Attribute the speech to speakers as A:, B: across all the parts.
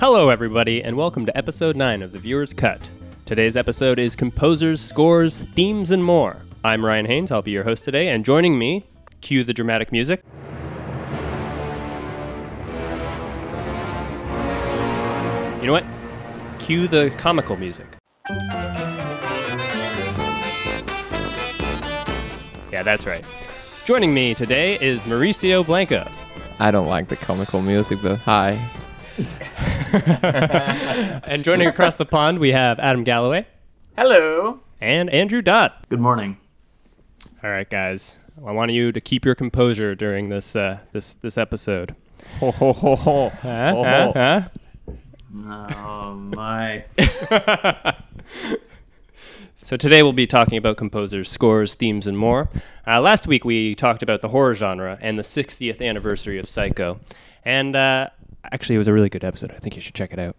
A: Hello, everybody, and welcome to episode 9 of The Viewer's Cut. Today's episode is Composers, Scores, Themes, and More. I'm Ryan Haynes, I'll be your host today, and joining me, cue the dramatic music. You know what? Cue the comical music. Yeah, that's right. Joining me today is Mauricio Blanca.
B: I don't like the comical music, but hi.
A: and joining across the pond, we have Adam Galloway
C: Hello.
A: and Andrew Dott.
C: Good morning.
A: All right, guys. I want you to keep your composure during this uh, this this episode.
B: Ho ho ho ho.
A: Huh?
B: Oh.
A: Huh? Huh?
C: Oh my.
A: So today we'll be talking about composers, scores, themes, and more. Uh, last week we talked about the horror genre and the 60th anniversary of Psycho, and uh, actually it was a really good episode. I think you should check it out.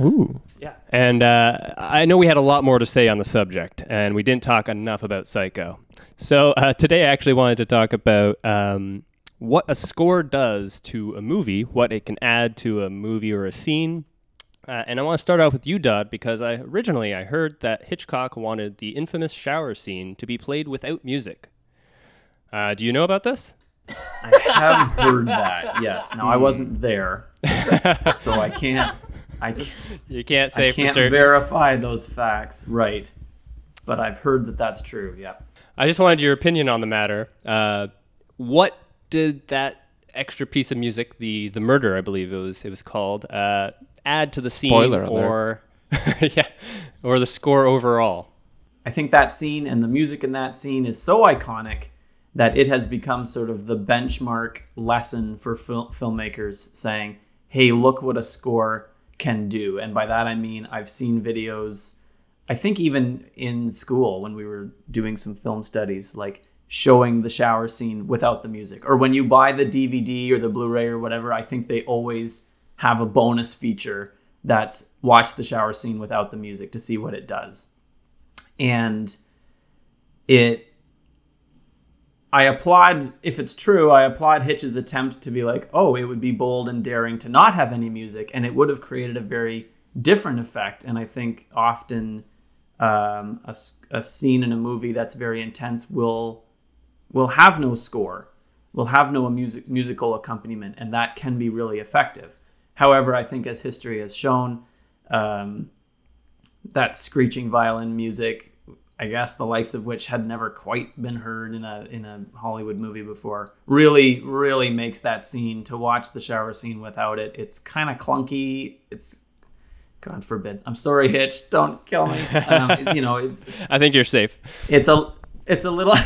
B: Ooh.
A: Yeah. And uh, I know we had a lot more to say on the subject, and we didn't talk enough about Psycho. So uh, today I actually wanted to talk about um, what a score does to a movie, what it can add to a movie or a scene. Uh, and I want to start off with you, Dodd, because I originally I heard that Hitchcock wanted the infamous shower scene to be played without music. Uh, do you know about this?
C: I have heard that. Yes. Now I wasn't there, so I can't. I can't,
A: You can't say
C: I can't
A: certain.
C: verify those facts. Right. But I've heard that that's true. Yeah.
A: I just wanted your opinion on the matter. Uh, what did that extra piece of music, the the murder, I believe it was it was called, uh, add to the scene,
B: Spoiler alert.
A: or yeah, or the score overall?
C: I think that scene and the music in that scene is so iconic that it has become sort of the benchmark lesson for fil- filmmakers saying, hey, look what a score can do. And by that I mean I've seen videos, I think even in school when we were doing some film studies, like showing the shower scene without the music. Or when you buy the DVD or the Blu ray or whatever, I think they always have a bonus feature that's watch the shower scene without the music to see what it does and it i applaud if it's true i applaud hitch's attempt to be like oh it would be bold and daring to not have any music and it would have created a very different effect. And i think often um, a, a scene in a movie that's very intense will will have no score will have no music musical accompaniment and that can be really effective. However i think as history has shown um, that screeching violin music, I guess the likes of which had never quite been heard in a in a Hollywood movie before, really really makes that scene to watch the shower scene without it. It's kind of clunky. It's God forbid. I'm sorry, Hitch. Don't kill me. Um, you know, it's
A: I think you're safe.
C: it's a it's a little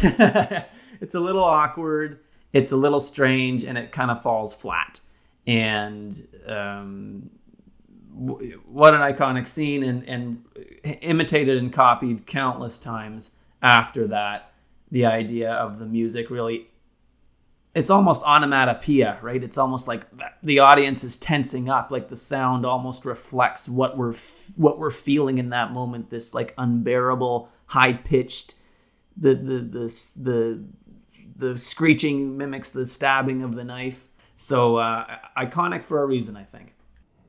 C: it's a little awkward it's a little strange and it kind of falls flat and um, what an iconic scene and, and imitated and copied countless times after that the idea of the music really it's almost onomatopoeia right? It's almost like the audience is tensing up like the sound almost reflects what we're what we're feeling in that moment this like unbearable high pitched the the the the the screeching mimics the stabbing of the knife. So uh, iconic for a reason i think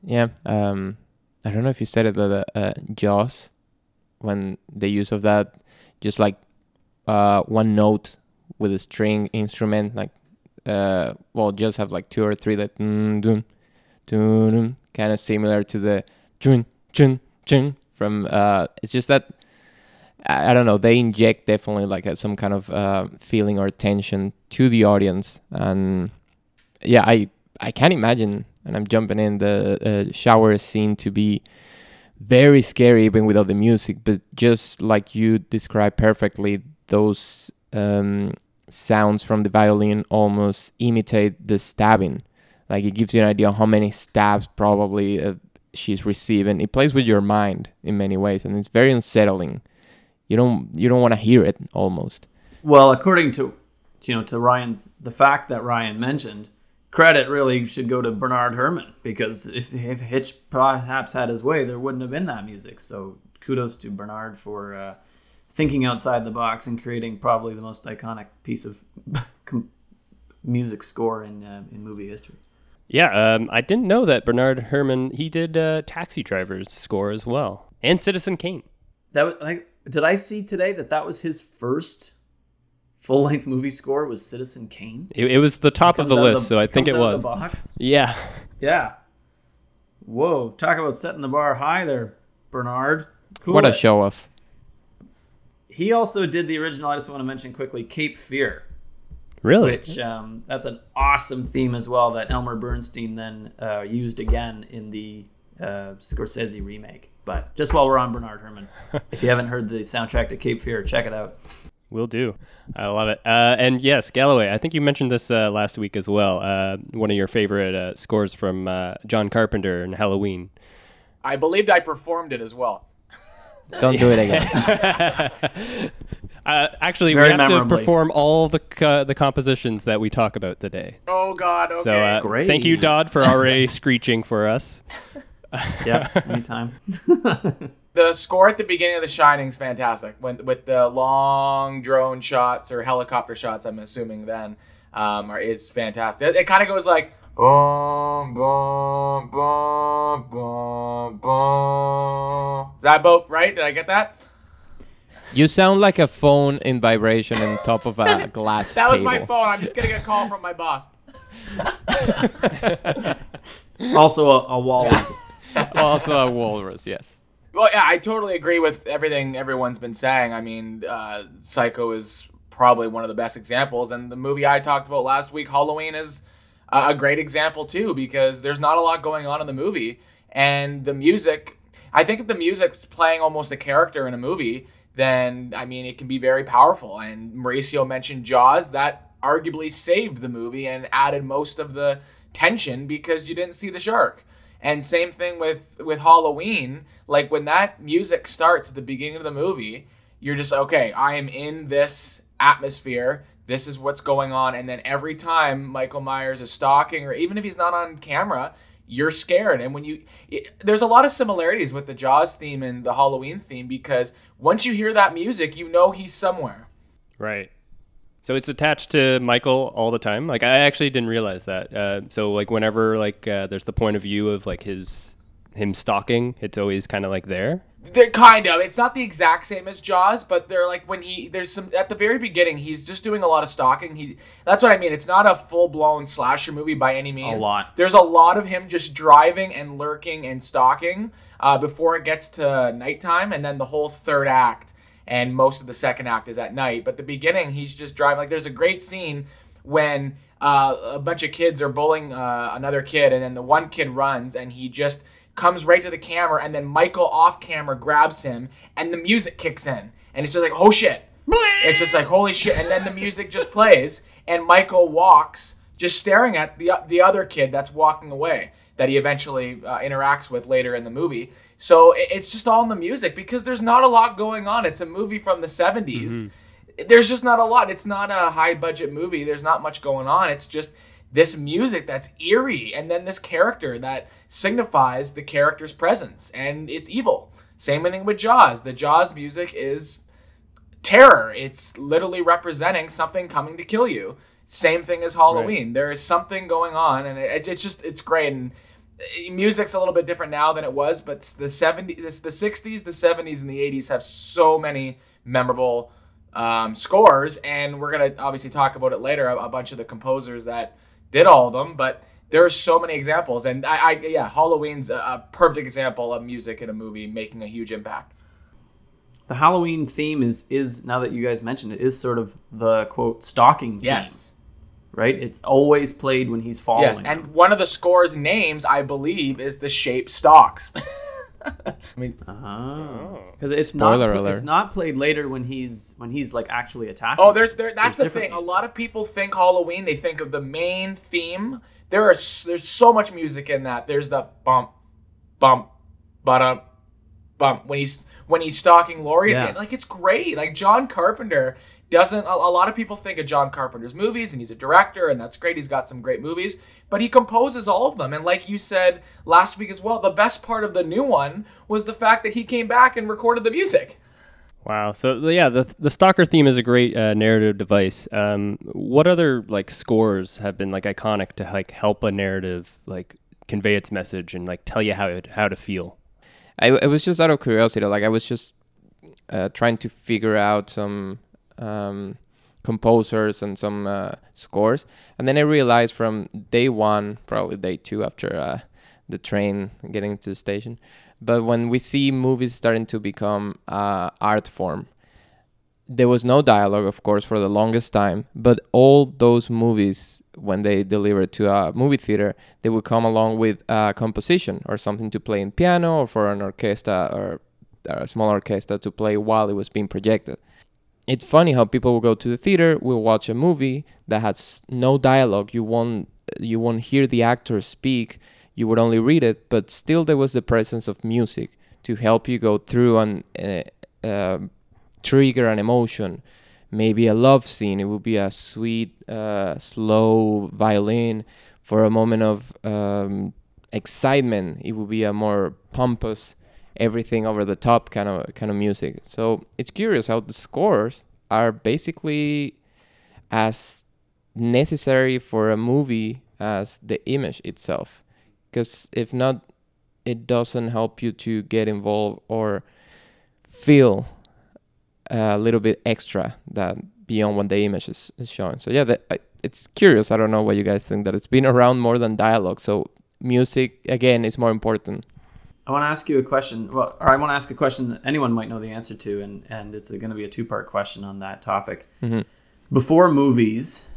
B: Yeah. Um, I don't know if you said it, but uh, uh, Jaws, when the use of that, just like uh, one note with a string instrument, like uh, well, just have like two or three that dun, kind of similar to the dun, dun, dun from. Uh, it's just that I, I don't know. They inject definitely like a, some kind of uh, feeling or tension to the audience, and yeah, I I can't imagine, and I'm jumping in the uh, shower scene to be very scary even without the music. But just like you described perfectly, those um, sounds from the violin almost imitate the stabbing. Like it gives you an idea how many stabs probably uh, she's receiving. It plays with your mind in many ways, and it's very unsettling. You don't you don't want to hear it almost.
C: well according to you know to ryan's the fact that ryan mentioned credit really should go to bernard herrmann because if, if hitch perhaps had his way there wouldn't have been that music so kudos to bernard for uh, thinking outside the box and creating probably the most iconic piece of music score in uh, in movie history
A: Yeah, um, I didn't know that Bernard Herrmann he did uh, Taxi Driver's score as well, and Citizen Kane.
C: That was like, did I see today that that was his first full length movie score was Citizen Kane?
A: It, it was the top of the list, so I think it was.
C: The box.
A: Yeah,
C: Yeah. Whoa! Talk about setting the bar high there, Bernard. Cool.
B: What a show off.
C: He also did the original. I just want to mention quickly, Cape Fear.
A: really.
C: which um, that's an awesome theme as well that Elmer Bernstein then uh, used again in the uh, Scorsese remake. But just while we're on Bernard Herrmann, if you haven't heard the soundtrack to Cape Fear, check it out.
A: Will do. I love it. Uh, and yes, Galloway. I think you mentioned this uh, last week as well. Uh, one of your favorite uh, scores from uh, John Carpenter and Halloween.
D: I believed I performed it as well.
B: Don't do it again.
A: Uh, actually,
C: Very
A: we have
C: memorably.
A: to perform all the co- the compositions that we talk about today.
D: Oh God. Okay.
A: So uh,
C: Great.
A: thank you, Dodd, for already screeching for us.
C: Yeah, anytime.
D: The score at the beginning of The Shining is fantastic. When with the long drone shots or helicopter shots, I'm assuming then um, are, is fantastic. It, it kind of goes like boom, boom, boom, boom, boom. Is that boat, right? Did I get that?
B: You sound like a phone in vibration on top of a glass
D: That was
B: table.
D: my phone. I'm just getting a call from my boss.
C: Also, a, a walrus.
B: also a walrus, yes.
D: Well, yeah, I totally agree with everything everyone's been saying. I mean, uh, Psycho is probably one of the best examples, and the movie I talked about last week, Halloween, is a a great example too because there's not a lot going on in the movie, and the music. I think if the music's playing almost a character in a movie, then I mean it can be very powerful. And Mauricio mentioned Jaws, that arguably saved the movie and added most of the tension because you didn't see the shark. And same thing with with Halloween. Like when that music starts at the beginning of the movie, you're just okay. I am in this atmosphere. This is what's going on. And then every time Michael Myers is stalking, or even if he's not on camera, you're scared. And when you, it, there's a lot of similarities with the Jaws theme and the Halloween theme because once you hear that music, you know he's somewhere.
A: Right. So it's attached to Michael all the time. Like I actually didn't realize that. Uh, so like whenever like uh, there's the point of view of like his him stalking, it's always kind of like there.
D: They're kind of. It's not the exact same as Jaws, but they're like when he there's some at the very beginning he's just doing a lot of stalking. He that's what I mean. It's not a full blown slasher movie by any means.
C: A lot.
D: There's a lot of him just driving and lurking and stalking uh, before it gets to nighttime, and then the whole third act and most of the second act is at night. But the beginning he's just driving. Like there's a great scene when uh, a bunch of kids are bullying uh, another kid, and then the one kid runs and he just comes right to the camera, and then Michael off camera grabs him, and the music kicks in, and it's just like, oh shit. It's just like holy shit, and then the music just plays, and Michael walks, just staring at the the other kid that's walking away that he eventually uh, interacts with later in the movie. So it's just all in the music because there's not a lot going on. It's a movie from the 70s. There's just not a lot. It's not a high budget movie. There's not much going on. It's just this music that's eerie and then this character that signifies the character's presence and it's evil. Same thing with Jaws. The Jaws music is terror. It's literally representing something coming to kill you. Same thing as Halloween. There is something going on, and it's it's just it's great. And uh, music's a little bit different now than it was, but the '70s, the '60s, the '70s, and the '80s have so many memorable um, scores, and we're gonna obviously talk about it later. A, a bunch of the composers that did all of them, but there are so many examples, and I, I yeah, Halloween's a, a perfect example of music in a movie making a huge impact.
C: The Halloween theme is is now that you guys mentioned it is sort of the quote stalking theme,
D: Yes.
C: Right? It's always played when he's following.
D: Yes, and one of the score's names, I believe, is the shape stalks. I mean,
C: because it's not
B: Spoiler
C: pl-
B: alert.
C: it's not played later when he's when he's like actually attacking.
D: oh, there's there. That's
C: There's
D: the
C: different
D: thing. A lot of people think Halloween. They think of the main theme. There are there's so much music in that. There's the bump, bump, but um, bump when he's when he's stalking Laurie.
C: Yeah.
D: Like it's great. Like John Carpenter doesn't. A, a lot of people think of John Carpenter's movies, and he's a director, and that's great. He's got some great movies, but he composes all of them. And like you said last week as well, the best part of the new one was the fact that he came back and recorded the music.
A: Wow. So yeah, the the stalker theme is a great uh, narrative device. Um, what other like scores have been like iconic to like help a narrative like convey its message and like tell you how it, how to feel?
B: I it was just out of curiosity. Like I was just uh, trying to figure out some um, composers and some uh, scores, and then I realized from day one, probably day two after uh, the train getting to the station, but when we see movies starting to become uh, art form, there was no dialogue, of course, for the longest time. But all those movies, when they delivered to a movie theater, they would come along with a composition or something to play in piano or for an orchestra or a small orchestra to play while it was being projected. It's funny how people will go to the theater, will watch a movie that has no dialogue. You won't you won't hear the actors speak you would only read it, but still there was the presence of music to help you go through and uh, uh, trigger an emotion. Maybe a love scene. It would be a sweet, uh, slow violin. For a moment of um, excitement, it would be a more pompous, everything over the top kind of kind of music. So it's curious how the scores are basically as necessary for a movie as the image itself. Because if not it doesn't help you to get involved or feel a little bit extra that beyond what the image is, is showing. So yeah that, it's curious. I don't know what you guys think that it's been around more than dialogue. So music again is more important
C: i want to ask you a question well or i want to ask a question that anyone might know the answer to and and it's going to be a two part question on that topic
B: mm-hmm.
C: before movies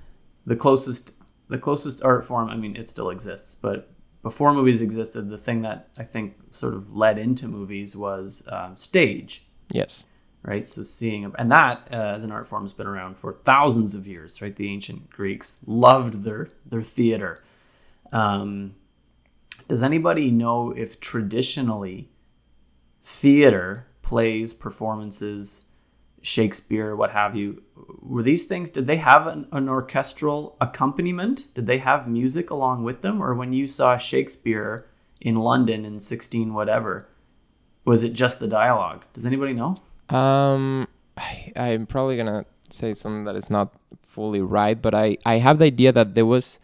C: the closest the closest art form i mean it still exists but before movies existed, the thing that I think sort of led into movies was um, stage.
B: Yes.
C: Right. So seeing, and that uh, as an art form has been around for thousands of years. Right. The ancient Greeks loved their their theater. Um, does anybody know if traditionally theater plays performances Shakespeare, what have you, were these things, did they have an, an, orchestral accompaniment? Did they have music along with them? Or when you saw Shakespeare in London in 16 whatever, was it just the dialogue? Does anybody know?
B: Um, I, I'm probably going to say something that is not fully right, but I, I have the idea that there was,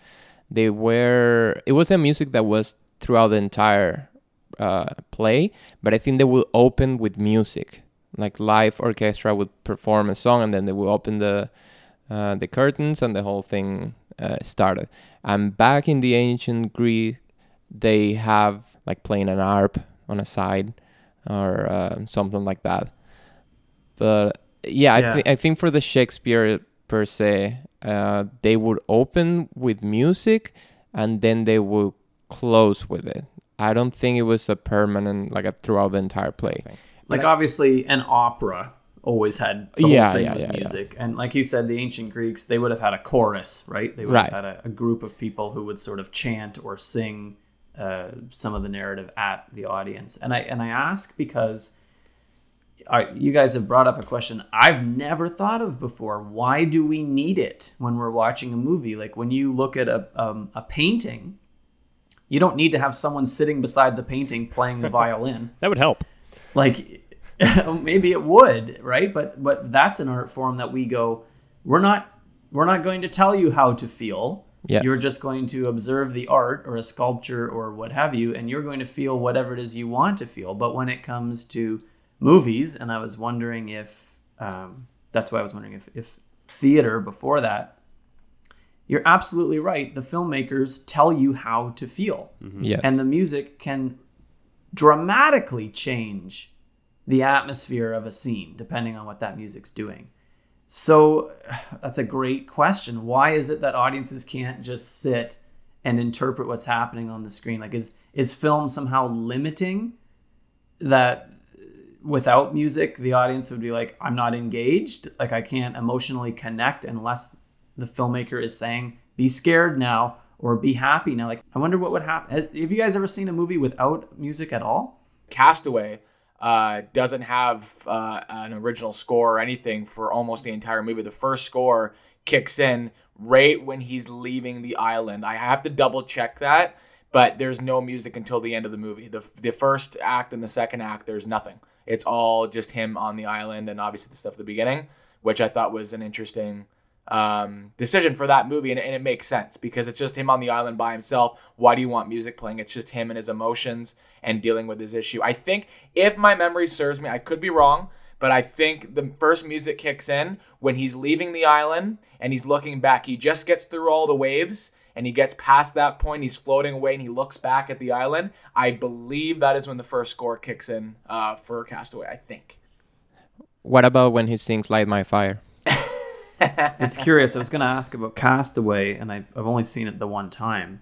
B: they were, it was a music that was throughout the entire uh, play, but I think they will open with music like live orchestra would perform a song and then they would open the uh, the curtains and the whole thing uh, started. And back in the ancient Greek, they have like playing an harp on a side or uh, something like that. But yeah, yeah. I think I think for the Shakespeare per se, uh, they would open with music and then they would close with it. I don't think it was a permanent like a throughout the entire play.
C: Like obviously, an opera always had the whole
B: yeah,
C: thing
B: yeah,
C: was
B: yeah,
C: music, and like you said, the ancient Greeks they would have had a chorus, right? They would
B: right.
C: have had a, a, group of people who would sort of chant or sing uh, some of the narrative at the audience. And I and I ask because. I, you guys have brought up a question I've never thought of before. Why do we need it when we're watching a movie? Like when you look at a, um, a painting, you don't need to have someone sitting beside the painting playing the violin.
A: that would help
C: like maybe it would right but but that's an art form that we go we're not we're not going to tell you how to feel
B: yeah.
C: you're just going to observe the art or a sculpture or what have you and you're going to feel whatever it is you want to feel but when it comes to movies and i was wondering if um, that's why i was wondering if, if theater before that you're absolutely right the filmmakers tell you how to feel
B: mm-hmm. yes.
C: and the music can dramatically change the atmosphere of a scene depending on what that music's doing. So that's a great question. Why is it that audiences can't just sit and interpret what's happening on the screen? Like is is film somehow limiting that without music the audience would be like I'm not engaged, like I can't emotionally connect unless the filmmaker is saying be scared now or be happy now. Like, I wonder what would happen. Has, have you guys ever seen a movie without music at all?
D: Castaway uh, doesn't have uh, an original score or anything for almost the entire movie. The first score kicks in right when he's leaving the island. I have to double check that, but there's no music until the end of the movie. The, the first act and the second act, there's nothing. it's all just him on the island and obviously the stuff at the beginning, which I thought was an interesting um, decision for that movie, and, and it makes sense because it's just him on the island by himself. Why do you want music playing? It's just him and his emotions and dealing with his issue. I think, if my memory serves me, I could be wrong, but I think the first music kicks in when he's leaving the island and he's looking back. He just gets through all the waves and he gets past that point. He's floating away and he looks back at the island. I believe that is when the first score kicks in uh, for Castaway. I think.
B: What about when he sings "Light My Fire"?
C: It's curious. I was going to ask about Castaway, and I, I've only seen it the one time.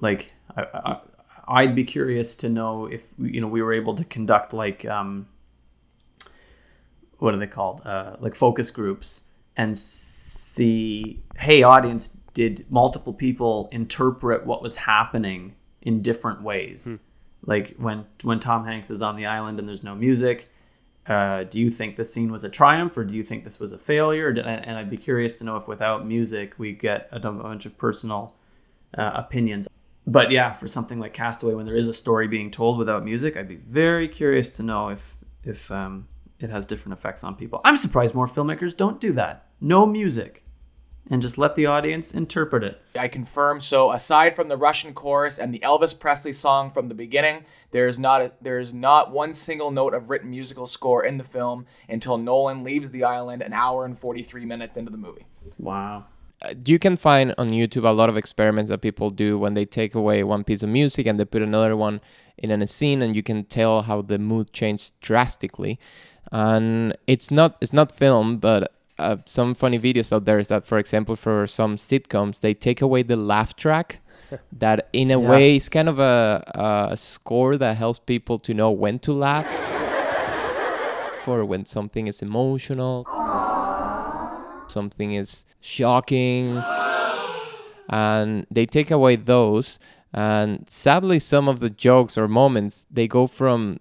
C: Like, I, I'd be curious to know if you know we were able to conduct like um, what are they called? Uh, like focus groups and see, hey, audience, did multiple people interpret what was happening in different ways? Like when when Tom Hanks is on the island and there's no music, uh, do you think the scene was a triumph or do you think this was a failure? And and I'd be curious to know if without music we get a bunch of personal uh, opinions. But yeah, for something like Castaway, when there is a story being told without music, I'd be very curious to know if if um, it has different effects on people. I'm surprised more filmmakers don't do that. No music, and just let the audience interpret it.
D: I confirm. So aside from the Russian chorus and the Elvis Presley song from the beginning, there is not a, there is not one single note of written musical score in the film until Nolan leaves the island an hour and 43 minutes into the movie.
C: Wow.
B: Uh, you can find on YouTube a lot of experiments that people do when they take away one piece of music and they put another one in a scene, and you can tell how the mood changed drastically. And it's not it's not film, but uh, some funny videos out there is that, for example, for some sitcoms, they take away the laugh track. that in a
C: Yeah.
B: way is kind of a, a score that helps people to know when to laugh for when something is emotional something is shocking and they take away those and sadly some of the jokes or moments they go from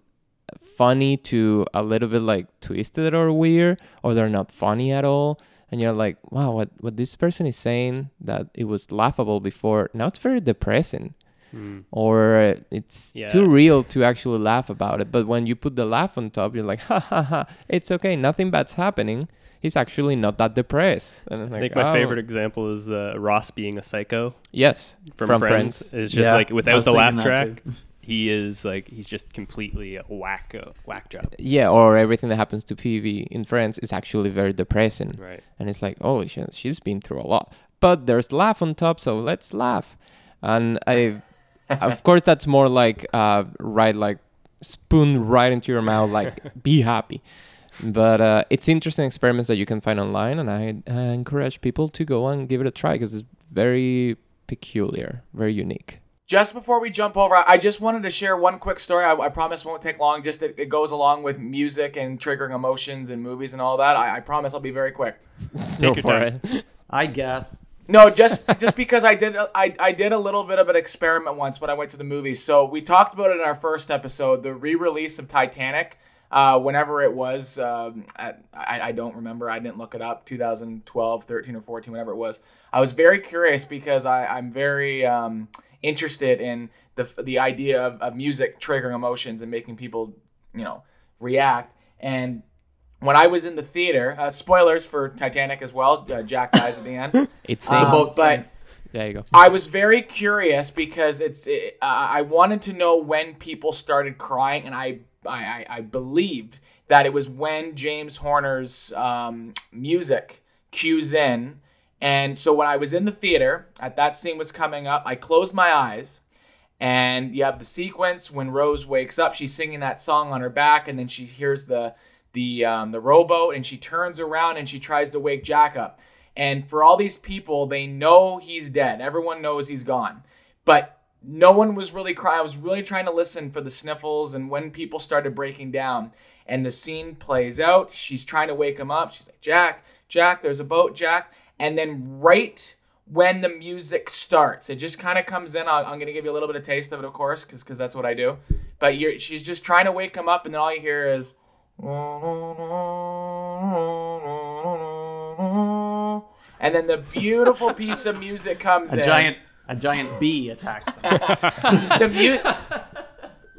B: funny to a little bit like twisted or weird or they're not funny at all. And you're like wow what, what this person is saying that it was laughable before now it's very depressing. Hmm. Or it's
A: Yeah.
B: too real to actually laugh about it. But when you put the laugh on top you're like ha ha ha it's okay nothing bad's happening. He's actually not that depressed. And it's
A: I
B: like,
A: think my
B: oh,
A: favorite example is the Ross being a psycho.
B: Yes.
A: From,
B: From
A: Friends.
B: Friends.
A: It's just
C: Yeah,
A: like without the laugh
C: thinking that
A: track, he is like he's just completely a whack uh, whack job.
B: yeah or everything that happens to Phoebe in France is actually very depressing.
A: Right.
B: and it's like holy shit she's been through a lot. But there's laugh on top so let's laugh. And I of course that's more like uh right like spoon right into your mouth like be happy. But uh, it's interesting experiments that you can find online and I, I encourage people to go and give it a try because it's very peculiar very unique
D: Just before we jump over, I just wanted to share one quick story. I, I promise won't take long. Just it, it goes along with music and triggering emotions and movies and all that. I, I promise I'll be very quick.
A: Take your
B: for
A: time.
B: it.
C: I guess.
D: No, just just because I did I, I did a little bit of an experiment once when I went to the movies. So we talked about it in our first episode, the re-release of Titanic. Uh, whenever it was, um, at, I, I don't remember. I didn't look it up. 2012, 13, or 14, whatever it was. I was very curious because I, I'm very um, interested in the the idea of, of music triggering emotions and making people, you know, react. And when I was in the theater, uh, spoilers for Titanic as well. Uh, Jack dies at the end.
B: it sings
D: Um,
C: boat
D: but
C: sings.
B: there you go
D: I was very curious because it's it, uh, I wanted to know when people started crying, and I I, I, I believed that it was when James Horner's um, music cues in, and so when I was in the theater, at that scene was coming up, I closed my eyes. And you have the sequence when Rose wakes up. She's singing that song on her back, and then she hears the the um, the rowboat, and she turns around and she tries to wake Jack up. And for all these people, they know he's dead. Everyone knows he's gone, but no one was really crying. I was really trying to listen for the sniffles and when people started breaking down. And the scene plays out. She's trying to wake him up. She's like, Jack, Jack, there's a boat, Jack. And then right when the music starts, it just kind of comes in. I'll, I'm going to give you a little bit of taste of it, of course, because that's what I do. But you're, she's just trying to wake him up, and then all you hear is. And then the beautiful piece of music comes
C: A
D: in
C: giant a giant bee attacks them.
D: the, mu-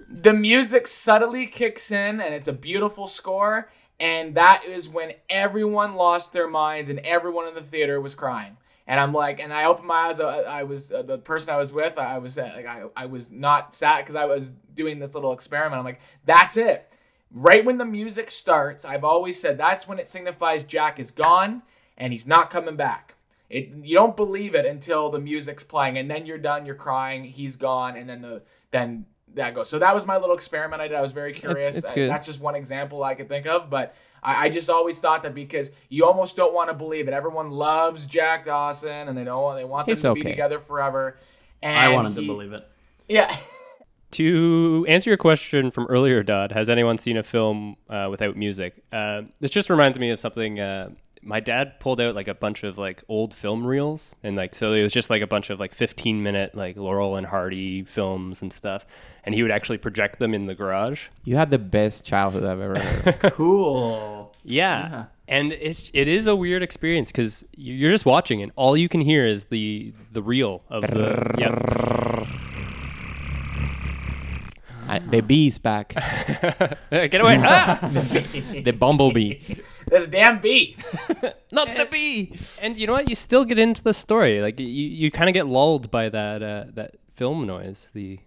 D: the music subtly kicks in and it's a beautiful score and that is when everyone lost their minds and everyone in the theater was crying. And i'm like and i opened my eyes i, I was uh, the person i was with i was uh, like i, I was not sad because i was doing this little experiment. I'm like that's it. Right when the music starts i've always said that's when it signifies jack is gone and he's not coming back. It you don't believe it until the music's playing and then you're done you're crying he's gone and then the then that goes. So that was my little experiment I did. I was very curious.
B: it's
D: I- that's just one example I could think of, but I, I just always thought that because you almost don't want to believe it. Everyone loves Jack Dawson, and they know they want them
B: He's
D: to be together forever. And
C: I wanted to believe it.
D: Yeah.
A: To answer your question from earlier, Dodd, has anyone seen a film uh, without music? Uh, this just reminds me of something. Uh, my dad pulled out like a bunch of like old film reels, and like so it was just like a bunch of like 15 minute like Laurel and Hardy films and stuff, and he would actually project them in the garage.
B: You had the best childhood I've ever had.
C: Cool.
A: Yeah.
C: Yeah.
A: And it's it is a weird experience because you're just watching and all you can hear is the the reel of the yeah.
B: I, the bee's back.
A: Get away! Ah!
B: the bumblebee.
D: This damn bee.
B: Not the bee.
A: And you know what? You still get into the story. Like you, you kind of get lulled by that uh, that film noise, the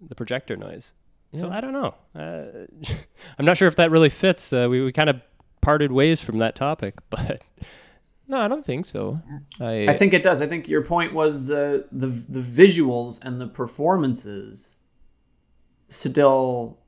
A: the projector noise. So I don't know. Uh, I'm not sure if that really fits. Uh, we we kind of parted ways from that topic, but
B: No, I don't think so. I,
C: I think it does. I think your point was uh, the the visuals and the performances still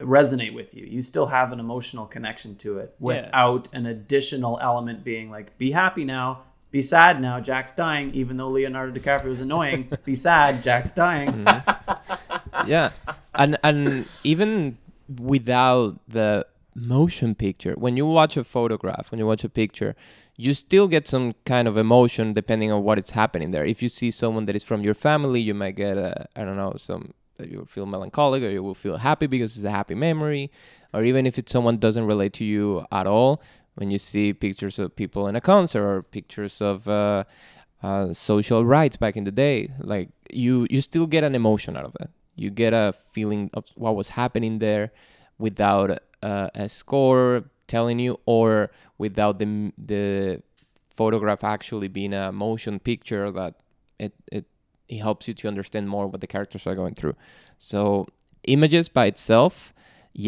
C: resonate with you. You still have an emotional connection to it without an additional element being like, be happy now, be sad now, Jack's dying, even though Leonardo DiCaprio is annoying. be sad, Jack's dying. Mm-hmm.
B: yeah, and and even without the motion picture, when you watch a photograph, when you watch a picture, you still get some kind of emotion depending on what is happening there. If you see someone that is from your family, you might get a I don't know some that you will feel melancholic or you will feel happy because it's a happy memory, or even if it's someone doesn't relate to you at all. When you see pictures of people in a concert or pictures of uh, uh, social rights back in the day, like you you still get an emotion out of it. You get a feeling of what was happening there without uh, a score telling you or without the the photograph actually being a motion picture that it it, it helps you to understand more what the characters are going through. So images by itself,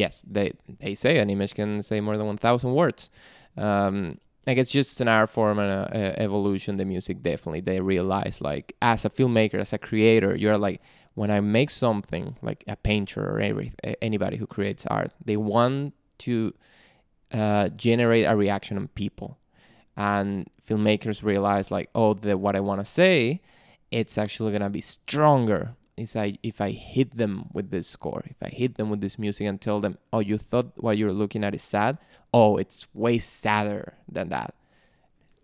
B: yes, they they say an image can say more than one thousand words. Um, I guess just an art form and a, a evolution. The music definitely they realize like as a filmmaker, as a creator, you're like when I make something like a painter or every, anybody who creates art, they want to uh, generate a reaction on people, and filmmakers realize like, oh, the what I want to say, it's actually gonna be stronger. Is I if I hit them with this score, if I hit them with this music and tell them, oh, you thought what you're looking at is sad. Oh, it's way sadder than that.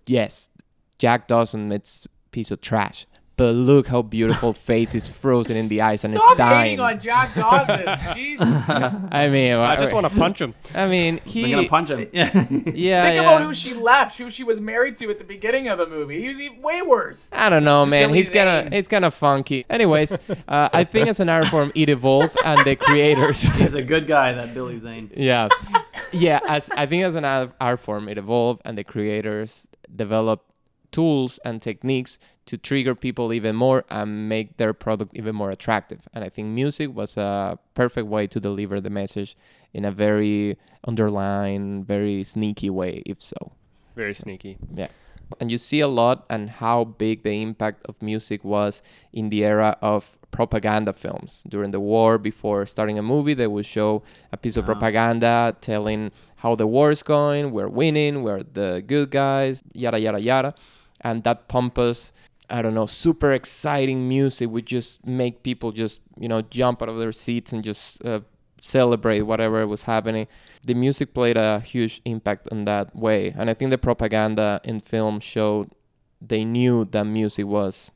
B: Yes, Jack Dawson, it's piece of trash. But look how beautiful face is frozen in the ice and
D: Stop
B: it's dying.
D: hating on Jack Dawson. Jesus.
B: I mean,
A: I just want to punch him.
B: I mean, he.
C: They're gonna punch him. Yeah.
B: Yeah,
D: Think
B: yeah.
D: about who she left, who she was married to at the beginning of the movie. He was even way worse.
B: I don't know, man.
D: Billy
B: he's kind
D: Zane.
B: of he's kind of funky. Anyways, uh, I think as an art form, it evolved, and the creators.
C: He's a good guy, that Billy Zane.
B: yeah, yeah. As I think as an art art form, it evolved, and the creators developed tools and techniques to trigger people even more and make their product even more attractive. And I think music was a perfect way to deliver the message in a very underlined, very sneaky way, if so.
A: Very sneaky.
B: Yeah. And you see a lot and how big the impact of music was in the era of propaganda films. During the war, before starting a movie, they would show a piece of ah. propaganda telling how the war is going, we're winning, we're the good guys, yada, yada, yada. And that pompous, I don't know, super exciting music would just make people just, you know, jump out of their seats and just uh, celebrate whatever was happening. The music played a huge impact on that way. And I think the propaganda in film showed they knew that music was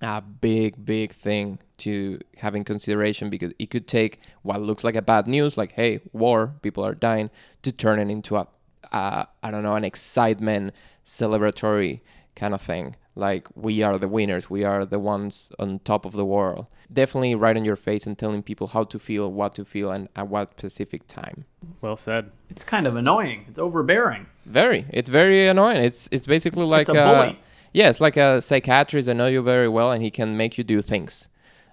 B: a big, big thing to have in consideration because it could take what looks like a bad news, like, hey, war, people are dying, to turn it into a, I don't know, an excitement, celebratory kind of thing. Like we are the winners, we are the ones on top of the world. Definitely right in your face and telling people how to feel, what to feel, and at what specific time.
A: Well said.
C: It's kind of annoying. It's overbearing.
B: Very, it's very annoying. It's it's basically like
C: it's a bully.
B: yeah, it's like a psychiatrist. I know you very well, and he can make you do things.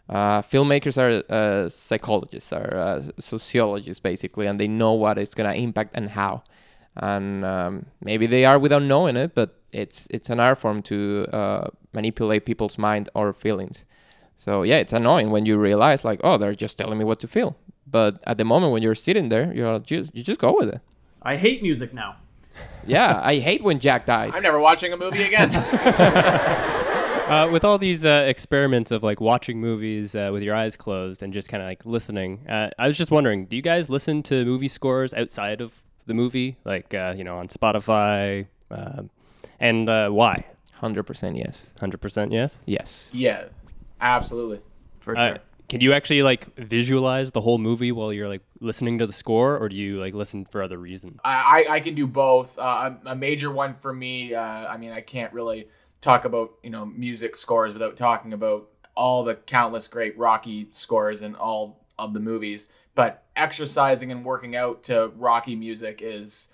B: Uh, filmmakers are uh, psychologists, are uh, sociologists basically, and they know what it's gonna impact and how. And um, maybe they are without knowing it, but it's it's an art form to uh, manipulate people's mind or feelings. So yeah, it's annoying when you realize like, oh, they're just telling me what to feel. But at the moment when you're sitting there, you're just you just go with it.
C: I hate music now.
B: Yeah, I hate when Jack dies.
D: I'm never watching a movie again.
A: Uh, with all these uh, experiments of like watching movies uh, with your eyes closed and just kind of like listening, uh, I was just wondering, do you guys listen to movie scores outside of the movie, like uh, you know on Spotify, um and uh, why?
B: Hundred percent yes.
A: Hundred percent, yes.
B: Yes.
D: yeah, absolutely.
C: For
A: Uh,
C: sure.
A: can you actually like visualize the whole movie while you're like listening to the score, or do you like listen for other reasons?
D: I, I I can do both. Uh, a, a major one for me. Uh, I mean, I can't really talk about you know music scores without talking about all the countless great Rocky scores in all of the movies. But exercising and working out to Rocky music is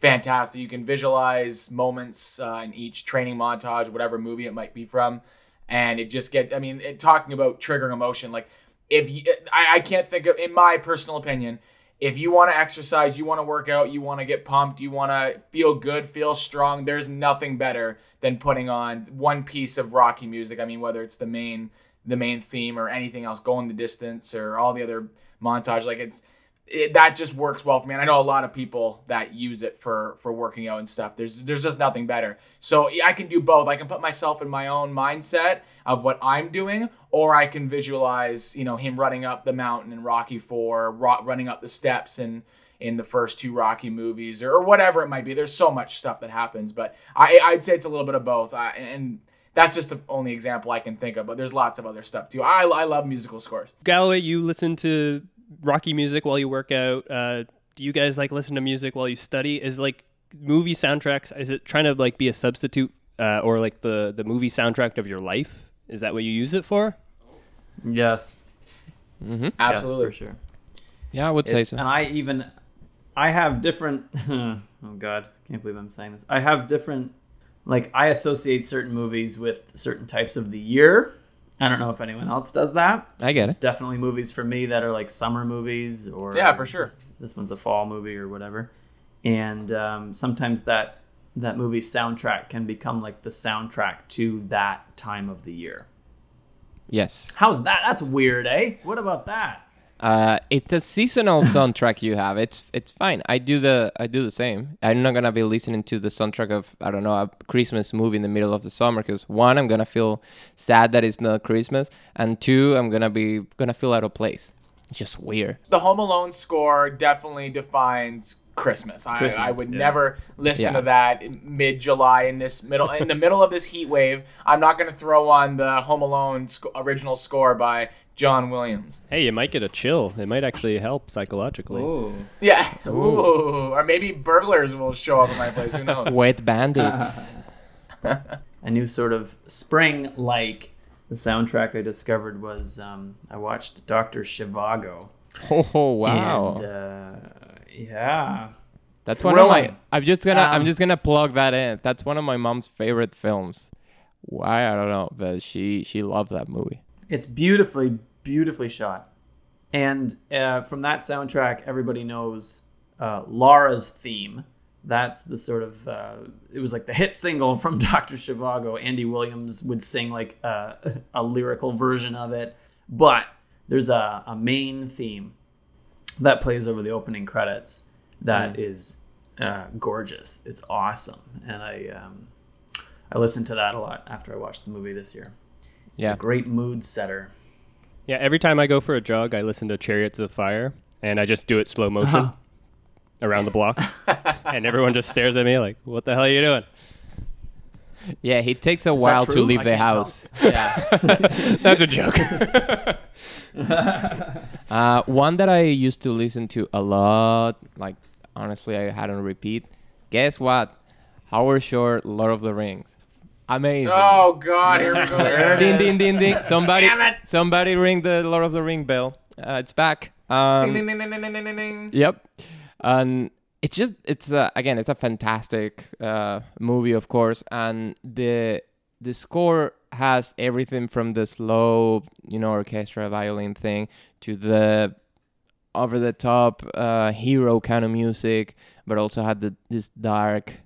D: fantastic. You can visualize moments uh, in each training montage, whatever movie it might be from, and it just gets. I mean, it, talking about triggering emotion, like if you, I, I can't think of, in my personal opinion, if you want to exercise, you want to work out, you want to get pumped, you want to feel good, feel strong, there's nothing better than putting on one piece of Rocky music. I mean, whether it's the main the main theme or anything else, going the distance or all the other montage, like it's it, that just works well for me. And I know a lot of people that use it for for working out and stuff. There's there's just nothing better. So I can do both. I can put myself in my own mindset of what I'm doing, or I can visualize, you know, him running up the mountain in Rocky Four, ro- running up the steps and in the first two Rocky movies, or, whatever it might be. There's so much stuff that happens, but I, I'd say it's a little bit of both. I, and that's just the only example I can think of. But there's lots of other stuff too. I, I love musical scores.
A: Galloway, you listen to Rocky music while you work out. Uh, do you guys like listen to music while you study? Is like movie soundtracks? Is it trying to like be a substitute uh, or like the the movie soundtrack of your life? Is that what you use it for?
C: Yes.
B: Mm-hmm.
D: Absolutely.
C: Yes, for sure.
B: Yeah, I would say so.
C: And I even, I have different. oh God, can't believe I'm saying this. I have different, like I associate certain movies with certain types of the year. I don't know if anyone else does that.
B: I get it.
C: Definitely movies for me that are like summer movies or
D: Yeah, for sure.
C: This, this one's a fall movie or whatever. And um, sometimes that that movie soundtrack can become like the soundtrack to that time of the year.
B: Yes.
C: How's that? That's weird, eh? What about that?
B: Uh, it's a seasonal soundtrack you have. It's it's fine. I do the I do the same. I'm not gonna be listening to the soundtrack of I don't know a Christmas movie in the middle of the summer because one I'm gonna feel sad that it's not Christmas, and two I'm gonna be gonna feel out of place. It's just weird.
D: the Home Alone score definitely defines Christmas. I,
C: Christmas,
D: I would
C: yeah.
D: never listen
B: Yeah.
D: to that mid July in this middle in the middle of this heat wave. I'm not going to throw on the Home Alone sc- original score by John Williams.
A: Hey, you might get a chill. It might actually help psychologically.
C: Oh.
D: Yeah, Ooh. or maybe burglars will show up at my place. Who knows?
B: Wet bandits.
C: a new sort of spring like the soundtrack I discovered was um, I watched Doctor Zhivago.
B: oh wow.
C: And uh, yeah.
B: That's one of my.
C: thrilling.
B: I'm just gonna. I'm
C: Um,
B: just gonna plug that in. That's one of my mom's favorite films. Why I don't know, but she she loved that movie.
C: It's beautifully, beautifully shot. And uh, from that soundtrack, everybody knows uh, Laura's theme. That's the sort of uh, it was like the hit single from Dr. Zhivago. Andy Williams would sing like uh, a lyrical version of it, but there's a, a main theme that plays over the opening credits that is uh, gorgeous. It's awesome, and I um, I listened to that a lot after I watched the movie this year. It's
B: Yeah.
C: a great mood setter.
A: Yeah, every time I go for a jog, I listen to Chariots of Fire, and I just do it slow motion
C: Uh-huh.
A: around the block, and everyone just stares at me like, "What the hell are you doing?"
B: Yeah, he takes a
C: that
B: while to leave
C: I
B: the
C: can't tell.
B: house. Yeah.
A: That's a joke.
B: Uh, one that I used to listen to a lot, like honestly, I had on repeat. Guess what? Howard Shore, Lord of the Rings. Amazing.
D: Oh God, here we go. There
B: ding ding ding ding. Somebody somebody ring the Lord of the Ring bell. Uh, it's back. Um,
D: Ding, ding, ding, ding, ding, ding, ding, ding.
B: Yep. And it's just it's uh, again it's a fantastic uh, movie of course and the the score has everything from the slow you know orchestra violin thing to the over the top uh, hero kind of music but also had the this dark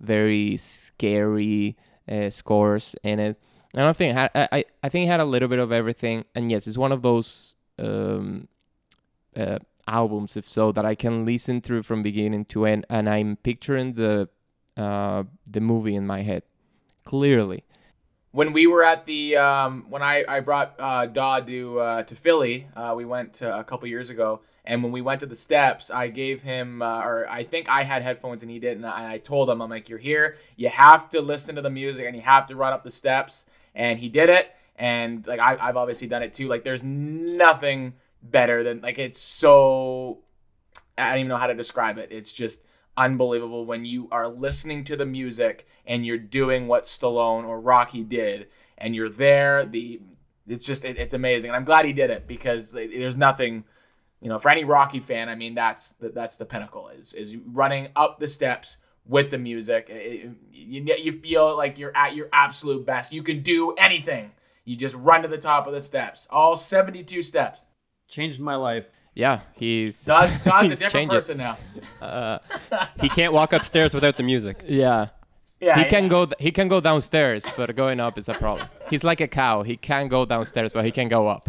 B: very scary uh, scores in it. And I don't think I, I I think it had a little bit of everything. And yes it's one of those um, uh, albums if so that I can listen through from beginning to end and I'm picturing the uh the movie in my head clearly
D: when we were at the um, when I, I brought uh, Dodd to uh, to Philly, uh, we went a couple years ago, and when we went to the steps, I gave him uh, or I think I had headphones and he didn't, and I told him I'm like you're here, you have to listen to the music and you have to run up the steps, and he did it, and like I, I've obviously done it too. Like there's nothing better than like it's so I don't even know how to describe it. It's just unbelievable when you are listening to the music and you're doing what Stallone or Rocky did and you're there the it's just it, it's amazing. And I'm glad he did it because there's nothing you know for any Rocky fan I mean that's the, that's the pinnacle is is running up the steps with the music. It- you, you feel like you're at your absolute best. You can do anything. You just run to the top of the steps. All 72 steps.
C: Changed my life.
B: Yeah he's
D: Dodd's, Dodd's a different
B: changed it.
D: person now.
A: He can't walk upstairs without the music.
B: yeah.
D: Yeah
B: he can go th- he can go downstairs but going up is a problem. He's like a cow he can go downstairs but he can go up.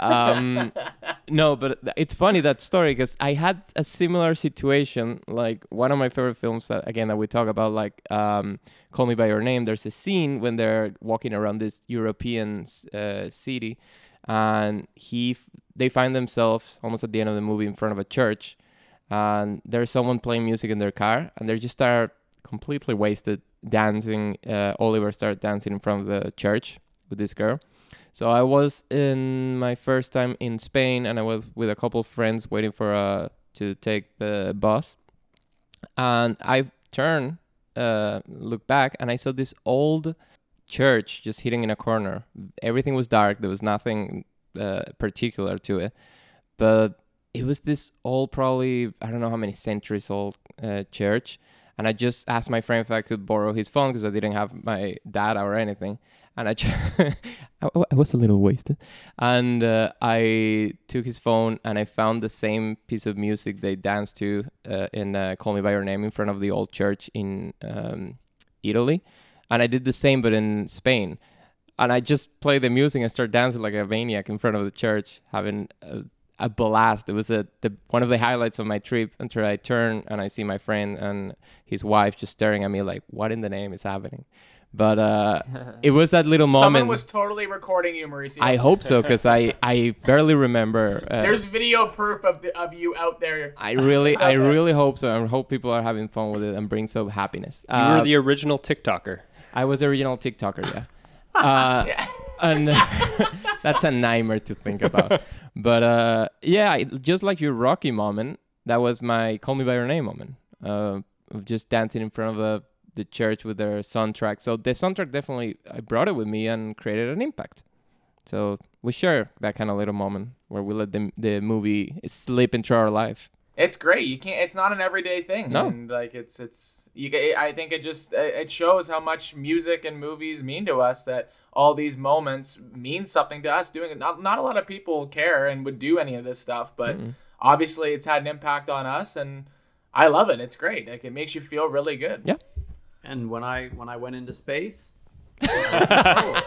B: Um no but it's funny that story because i had a similar situation like one of my favorite films that again that we talk about like um call me by your name there's a scene when they're walking around this european uh, city and he they find themselves almost at the end of the movie in front of a church and there's someone playing music in their car and they just start completely wasted dancing uh, oliver started dancing in front of the church with this girl. So i was in my first time in spain and i was with a couple of friends waiting for uh, to take the bus. And i turned uh, looked back and i saw this old church just hitting in a corner. Everything was dark. There was nothing uh, particular to it. But it was this old probably i don't know how many centuries old uh, church. And i just asked my friend if i could borrow his phone because i didn't have my data or anything. And i, ju- I I was a little wasted. And uh, i took his phone and i found the same piece of music they danced to uh, in uh, call me by your name in front of the old church in um, italy and i did the same but in spain and I just played the music and started dancing like a maniac in front of the church, having a, a blast. It was a, the, one of the highlights of my trip until I turn and I see my friend and his wife just staring at me like, "What in the name is happening?" But uh, it was that little moment.
D: Someone was totally recording you, Mauricio.
B: I hope so because I, I barely remember. Uh,
D: There's video proof of the, of you out there.
B: I really I really hope so. I hope people are having fun with it and bring some happiness.
A: You
B: Uh,
A: were the original TikToker.
B: I was original TikToker, yeah. Uh, and that's a nightmare to think about. But uh, yeah, just like your Rocky moment, that was my "Call Me by Your Name" moment. Uh, of just dancing in front of the the church with their soundtrack. So the soundtrack definitely I brought it with me and created an impact. So we share that kind of little moment where we let the the movie slip into our life.
D: It's great. You can't. It's not an everyday thing.
B: No.
D: And like it's it's. You. ca- I think it just it shows how much music and movies mean to us. That all these moments mean something to us. Doing it. Not not a lot of people care and would do any of this stuff, but obviously it's had an impact on us, and I love it. It's great. Like it makes you feel really good.
B: Yeah.
C: And when I when I went into space,
B: Oh,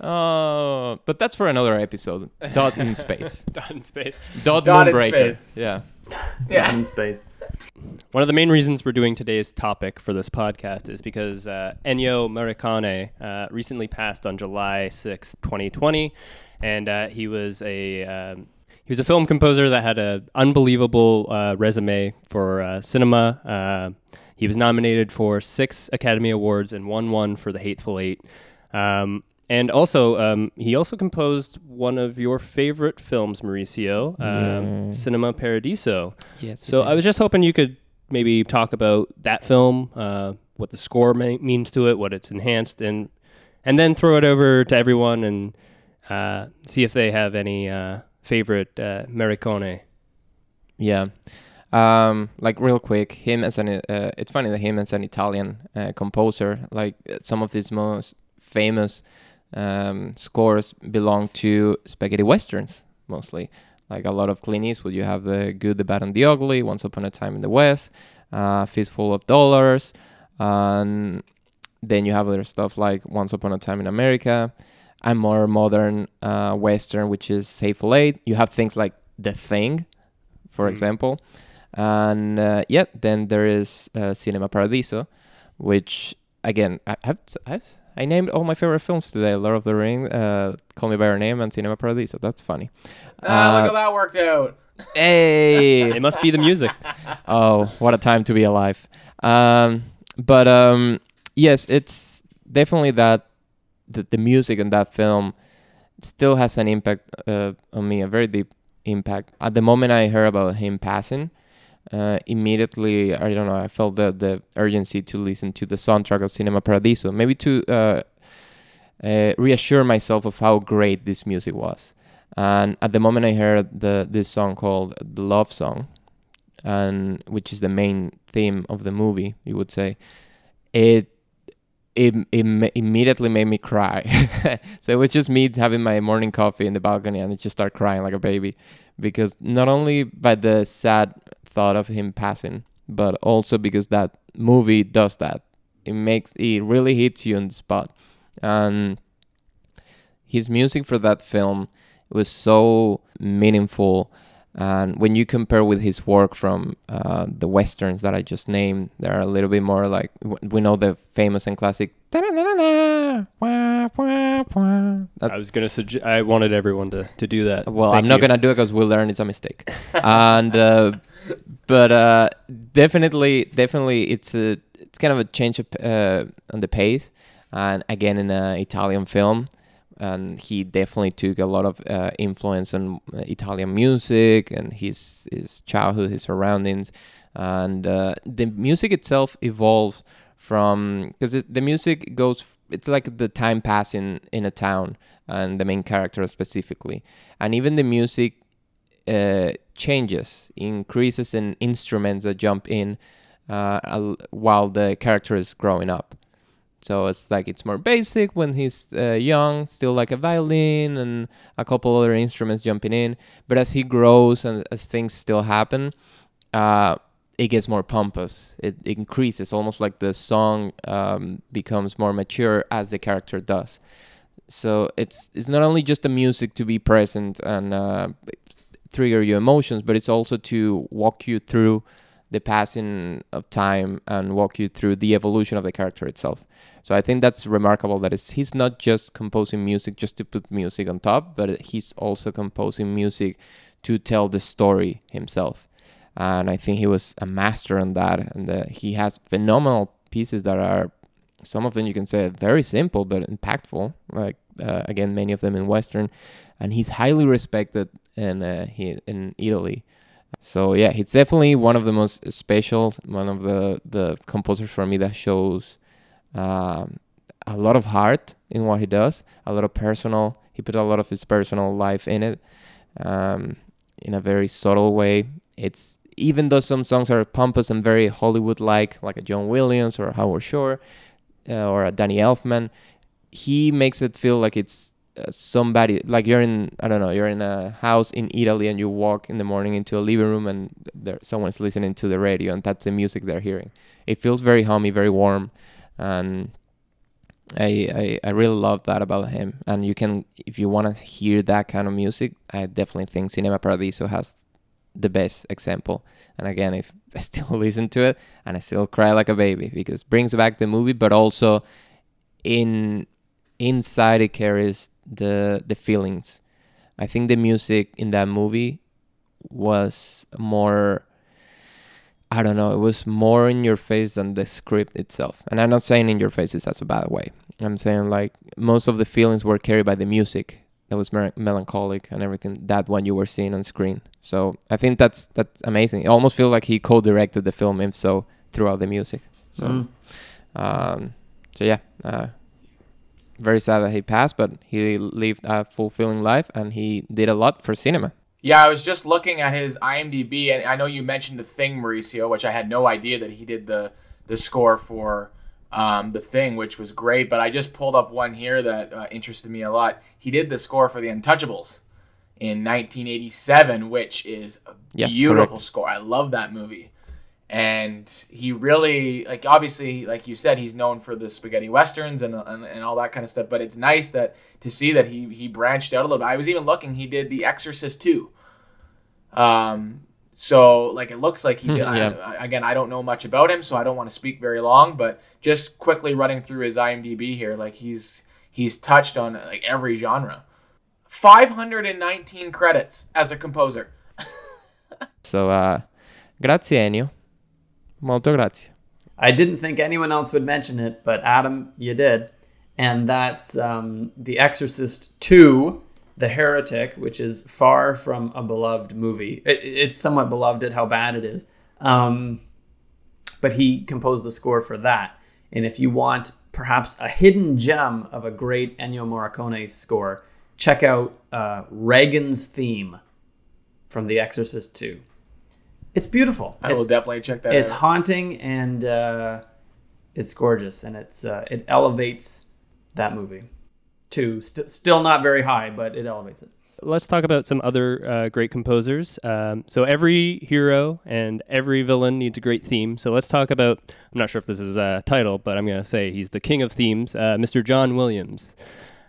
B: but that's for another episode. Dot in space.
A: Done in space.
B: Dot,
D: Dot in
B: Moonbreaker.
D: space.
B: Yeah.
D: Yeah.
C: in space.
A: One of the main reasons we're doing today's topic for this podcast is because uh, Ennio Morricone uh, recently passed on July sixth, 2020, and uh, he was a um, he was a film composer that had an unbelievable uh, resume for uh, cinema. Uh, he was nominated for six Academy Awards and won one for The Hateful Eight. Um, and also, um, he also composed one of your favorite films, Mauricio, um,
B: Yeah.
A: Cinema Paradiso.
B: Yes.
A: So I was just hoping you could maybe talk about that film, uh, what the score may, means to it, what it's enhanced, and and then throw it over to everyone and uh, see if they have any uh, favorite uh, Morricone.
B: Yeah. Um, like real quick, him as an uh, it's funny that him as an Italian uh, composer, like uh, some of his most famous um, scores belong to spaghetti westerns mostly. Like a lot of Clint Eastwood, you have the Good, the Bad, and the Ugly, Once Upon a Time in the West, uh, Fistful of Dollars, and then you have other stuff like Once Upon a Time in America, and more modern uh, western, which is Hateful Eight. You have things like The Thing, for
A: Mm.
B: example, and uh, yeah, then there is uh, Cinema Paradiso, which again I have I've, I named all my favorite films today: Lord of the Ring, uh, Call Me by Your Name, and Cinema Paradiso. That's funny.
D: Ah, look
B: Uh,
D: how that worked out.
B: Hey,
A: It must be the music.
B: oh, what a time to be alive. Um, but um, yes, it's definitely that the, the music in that film still has an impact uh, on me, a very deep impact. At the moment I heard about him passing, uh, immediately I don't know, I felt the the urgency to listen to the soundtrack of Cinema Paradiso, maybe to uh, uh, reassure myself of how great this music was. And at the moment I heard the this song called the Love Song, and which is the main theme of the movie, you would say, it it, it immediately made me cry. so it was just me having my morning coffee in the balcony and I just start crying like a baby because not only by the sad thought of him passing, but also because that movie does that. It makes it really hits you on the spot. And his music for that film was so meaningful and when you compare with his work from uh, the westerns that I just named, they're a little bit more like we know the famous and classic.
A: I was gonna suggest. I wanted everyone to, to do that.
B: well,
A: Thank
B: I'm not
A: you.
B: gonna do it because we'll learn it's a mistake. and uh, but uh, definitely, definitely, it's a it's kind of a change of, uh, on the pace. And again, in an Italian film, and he definitely took a lot of uh, influence on uh, Italian music and his his childhood, his surroundings, and uh, the music itself evolved from because the music goes. It's like the time passing in a town and the main character specifically, and even the music uh, changes, increases in instruments that jump in uh, while the character is growing up. So it's like it's more basic when he's uh, young, still like a violin and a couple other instruments jumping in. But as he grows and as things still happen, uh, it gets more pompous. It, it increases, almost like the song um, becomes more mature as the character does. So it's it's not only just the music to be present and uh, trigger your emotions, but it's also to walk you through the passing of time and walk you through the evolution of the character itself. So I think that's remarkable that he's not just composing music just to put music on top, but he's also composing music to tell the story himself. And I think he was a master on that. And uh, he has phenomenal pieces that are, some of them you can say very simple but impactful. Like uh, again, many of them in Western, and he's highly respected in uh, he, in Italy. So yeah, it's definitely one of the most special, one of the the composers for me that shows um, a lot of heart in what he does, a lot of personal. He put a lot of his personal life in it, um, in a very subtle way. It's even though some songs are pompous and very Hollywood-like, like a John Williams or Howard Shore uh, or a Danny Elfman, he makes it feel like it's somebody like you're in I don't know you're in a house in Italy and you walk in the morning into a living room and there someone's listening to the radio and that's the music they're hearing. It feels very homey, very warm, and I I, I really love that about him. And you can if you want to hear that kind of music, I definitely think Cinema Paradiso has the best example. And again, if I still listen to it and I still cry like a baby because brings back the movie, but also in inside it carries the the feelings. I think the music in that movie was more I don't know, it was more in your face than the script itself. And I'm not saying in your face is that's a bad way. I'm saying like most of the feelings were carried by the music that was mer- melancholic and everything that one you were seeing on screen. So I think that's that's amazing. It almost feels like he co-directed the film if so throughout the music. So
C: Mm.
B: Um, so yeah, uh, very sad that he passed, but he lived a fulfilling life and he did a lot for cinema.
D: Yeah, I was just looking at his IMDb, and I know you mentioned the Thing, Mauricio, which I had no idea that he did the the score for um, the Thing, which was great. But I just pulled up one here that uh, interested me a lot. He did the score for The Untouchables in 1987, which is a
B: Yes,
D: beautiful
B: correct.
D: score. I love that movie. And he really, like, obviously, like you said, he's known for the spaghetti westerns and, and, and all that kind of stuff. But it's nice that to see that he he branched out a little bit. I was even looking; he did The Exorcist too. Um, so like it looks like he did.
B: Yeah.
D: I, I- again, I don't know much about him, so I don't want to speak very long. But just quickly running through his IMDb here, like he's he's touched on like every genre. 519 credits as a composer.
B: So, uh, grazie Ennio. Molto grazie.
C: I didn't think anyone else would mention it, but Adam, you did. And that's um, The Exorcist 2, The Heretic, which is far from a beloved movie. It, it's somewhat beloved at how bad it is. Um, but he composed the score for that. And if you want perhaps a hidden gem of a great Ennio Morricone score, check out uh, Regan's theme from The Exorcist 2. It's beautiful.
D: I will definitely check that out.
C: it's
D: out.
C: haunting and uh, it's gorgeous and it's uh, it elevates that movie to st- still not very high but it elevates it
A: Let's talk about some other uh, great composers. Um, so every hero and every villain needs a great theme. So let's talk about. I'm not sure if this is a title, but I'm going to say he's the king of themes, uh, Mr. John Williams.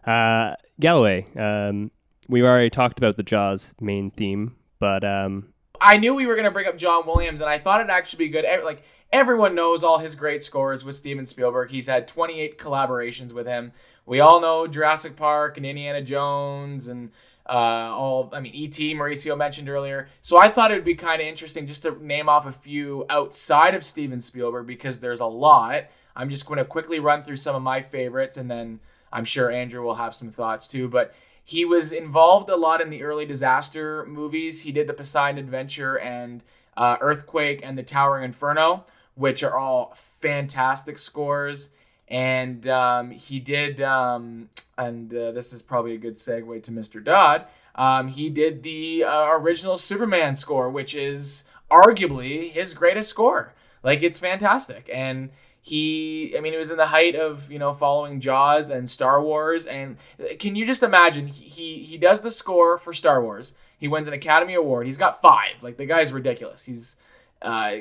A: Uh, Galloway. Um, we already talked about the Jaws main theme, but um,
D: I knew we were gonna bring up John Williams, and I thought it'd actually be good. Like everyone knows all his great scores with Steven Spielberg. He's had 28 collaborations with him. We all know Jurassic Park and Indiana Jones and uh, all. I mean, E.T. Mauricio mentioned earlier. So I thought it would be kind of interesting just to name off a few outside of Steven Spielberg because there's a lot. I'm just going to quickly run through some of my favorites, and then I'm sure Andrew will have some thoughts too. But he was involved a lot in the early disaster movies. He did the Poseidon Adventure and uh, Earthquake and the Towering Inferno, which are all fantastic scores. And um, he did, um, and uh, this is probably a good segue to Mr. Dodd. Um, he did the uh, original Superman score, which is arguably his greatest score. Like it's fantastic, and he, I mean, it was in the height of you know following Jaws and Star Wars, and can you just imagine? He he, does the score for Star Wars. He wins an Academy Award. He's got five. Like the guy's ridiculous. He's uh,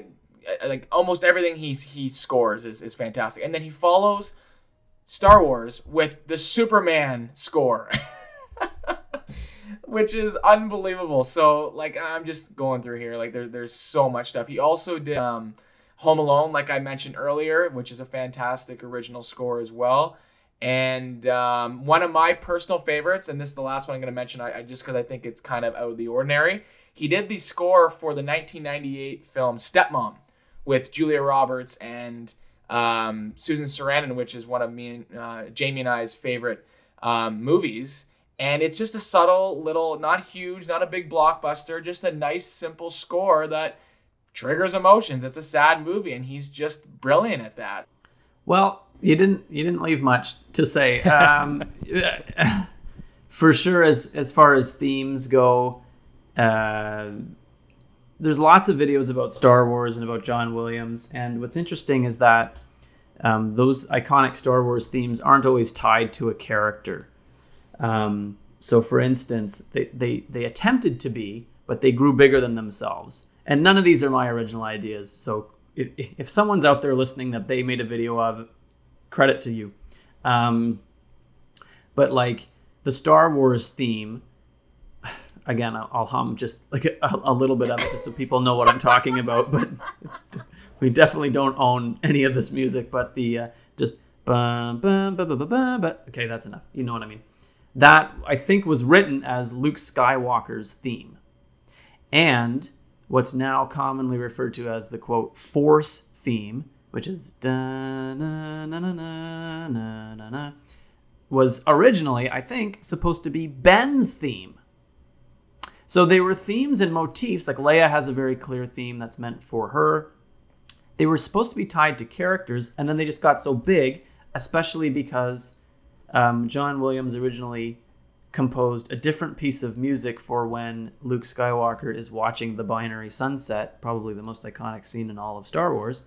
D: like almost everything he's he scores is, is fantastic, and then he follows Star Wars with the Superman score. which is unbelievable. So like I'm just going through here. Like there, there's so much stuff. He also did um, Home Alone, like I mentioned earlier, which is a fantastic original score as well. And um, one of my personal favorites, and this is the last one I'm going to mention, I, I just because I think it's kind of out of the ordinary. He did the score for the 1998 film Stepmom with Julia Roberts and um, Susan Sarandon, which is one of me and uh, Jamie and I's favorite um, movies. And it's just a subtle little, not huge, not a big blockbuster, just a nice, simple score that triggers emotions. It's a sad movie, and he's just brilliant at that.
C: well you didn't you didn't leave much to say um, for sure as as far as themes go uh, there's lots of videos about Star Wars and about John Williams and what's interesting is that um, those iconic Star Wars themes aren't always tied to a character Um, so, for instance, they, they, they attempted to be, but they grew bigger than themselves. And none of these are my original ideas. So, if, if someone's out there listening that they made a video of, credit to you. Um, but like the Star Wars theme, again, I'll, hum just like a, a little bit of it so people know what I'm talking about. But we definitely don't own any of this music. But the uh, just bum, bum, bum, bum, bum, bum, okay, that's enough. You know what I mean? That I think was written as Luke Skywalker's theme, and what's now commonly referred to as the quote Force theme, which is da na na na na na na na, was originally I think supposed to be Ben's theme. So they were themes and motifs. Like Leia has a very clear theme that's meant for her. they were supposed to be tied to characters, and then they just got so big, especially because um, John Williams originally composed a different piece of music for when Luke Skywalker is watching the binary sunset, probably the most iconic scene in all of Star Wars.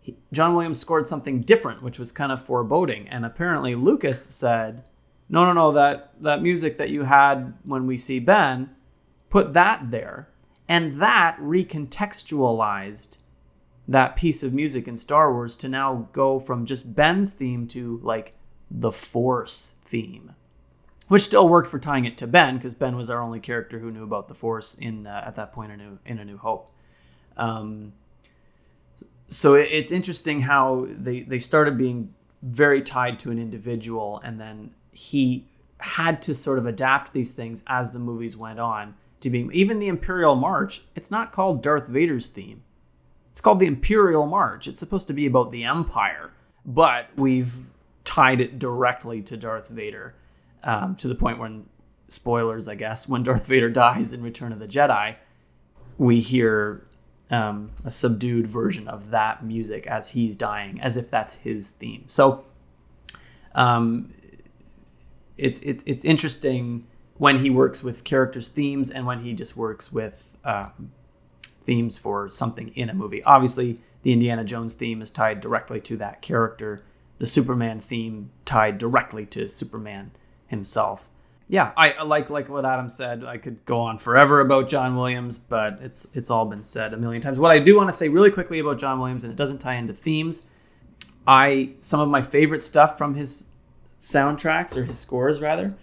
C: He, John Williams scored something different, which was kind of foreboding, and apparently Lucas said, "No, no, no, that that music that you had when we see Ben, put that there." And that recontextualized that piece of music in Star Wars to now go from just Ben's theme to like the Force theme which still worked for tying it to Ben because Ben was our only character who knew about the Force in uh, at that point in a New, in a New Hope. Um, so it, it's interesting how they they started being very tied to an individual, and then he had to sort of adapt these things as the movies went on to being even the Imperial March. It's not called Darth Vader's theme; it's called the Imperial March. It's supposed to be about the Empire, but we've tied it directly to Darth Vader um, to the point when spoilers, I guess, when Darth Vader dies in Return of the Jedi, we hear um, a subdued version of that music as he's dying, as if that's his theme. So, um, it's it's it's interesting when he works with characters' themes and when he just works with um, themes for something in a movie. Obviously, the Indiana Jones theme is tied directly to that character. The Superman theme tied directly to Superman himself. Yeah, I like like what Adam said. I could go on forever about John Williams, but it's it's all been said a million times. What I do want to say really quickly about John Williams, and it doesn't tie into themes. I some of my favorite stuff from his soundtracks or his scores rather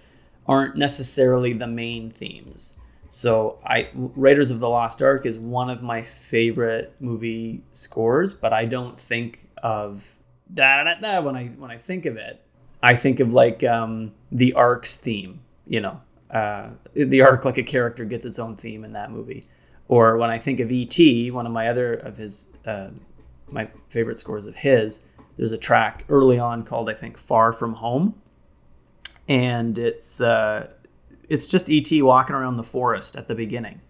C: aren't necessarily the main themes. So I Raiders of the Lost Ark is one of my favorite movie scores, but I don't think of da da da when I when I think of it. I think of like um, the ark's theme, you know, uh, the ark like a character gets its own theme in that movie. Or when I think of E.T., one of my other of his, uh, my favorite scores of his, there's a track early on called I think "Far From Home," and it's uh, it's just E.T. walking around the forest at the beginning,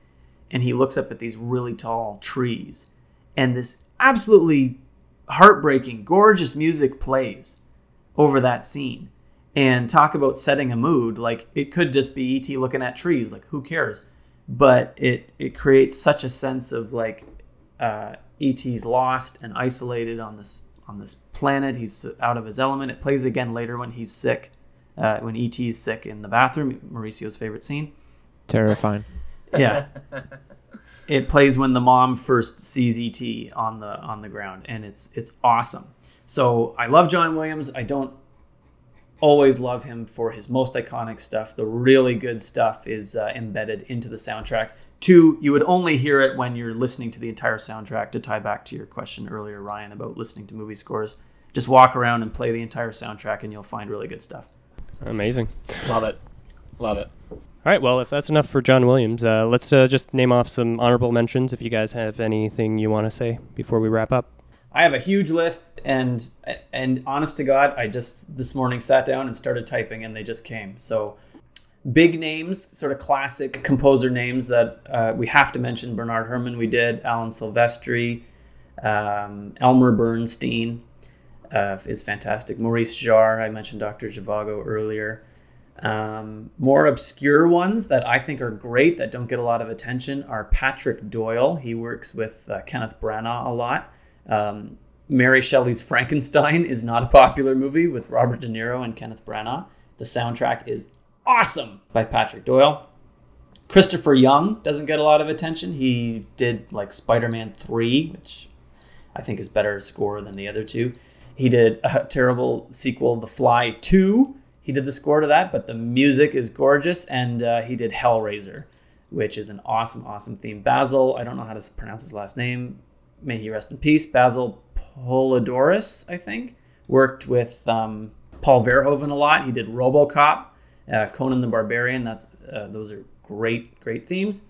C: and he looks up at these really tall trees, and this absolutely heartbreaking, gorgeous music plays over that scene and talk about setting a mood like it could just be E.T. looking at trees like who cares? But it it creates such a sense of like uh, E.T.'s lost and isolated on this on this planet. He's out of his element. It plays again later when he's sick uh, when E.T.'s sick in the bathroom mauricio's favorite scene.
B: Terrifying.
C: yeah. It plays when the mom first sees E.T. on the on the ground and it's it's awesome so I love John Williams. I don't always love him for his most iconic stuff. The really good stuff is uh, embedded into the soundtrack. Two, you would only hear it when you're listening to the entire soundtrack. To tie back to your question earlier, Ryan, about listening to movie scores, just walk around and play the entire soundtrack, and you'll find really good stuff.
A: Amazing.
D: Love it. Love it.
A: All right, well, if that's enough for John Williams, uh, let's uh, just name off some honorable mentions if you guys have anything you want to say before we wrap up.
C: I have a huge list, and and honest to God, I just this morning sat down and started typing, and they just came. So big names, sort of classic composer names that uh, we have to mention. Bernard Herrmann, we did. Alan Silvestri, um, Elmer Bernstein uh, is fantastic. Maurice Jarre, I mentioned Dr. Zhivago earlier. Um, more obscure ones that I think are great that don't get a lot of attention are Patrick Doyle. He works with uh, Kenneth Branagh a lot. Um, Mary Shelley's Frankenstein is not a popular movie with Robert De Niro and Kenneth Branagh. The soundtrack is awesome by Patrick Doyle. Christopher Young doesn't get a lot of attention. He did like Spider Man 3, which I think is better score than the other two. He did a terrible sequel, The Fly 2. He did the score to that, but the music is gorgeous. And uh, he did Hellraiser, which is an awesome, awesome theme. Basil, I don't know how to pronounce his last name, may he rest in peace, Basil Poledouris, I think, worked with um, Paul Verhoeven a lot. He did RoboCop, uh, Conan the Barbarian. That's uh, those are great, great themes.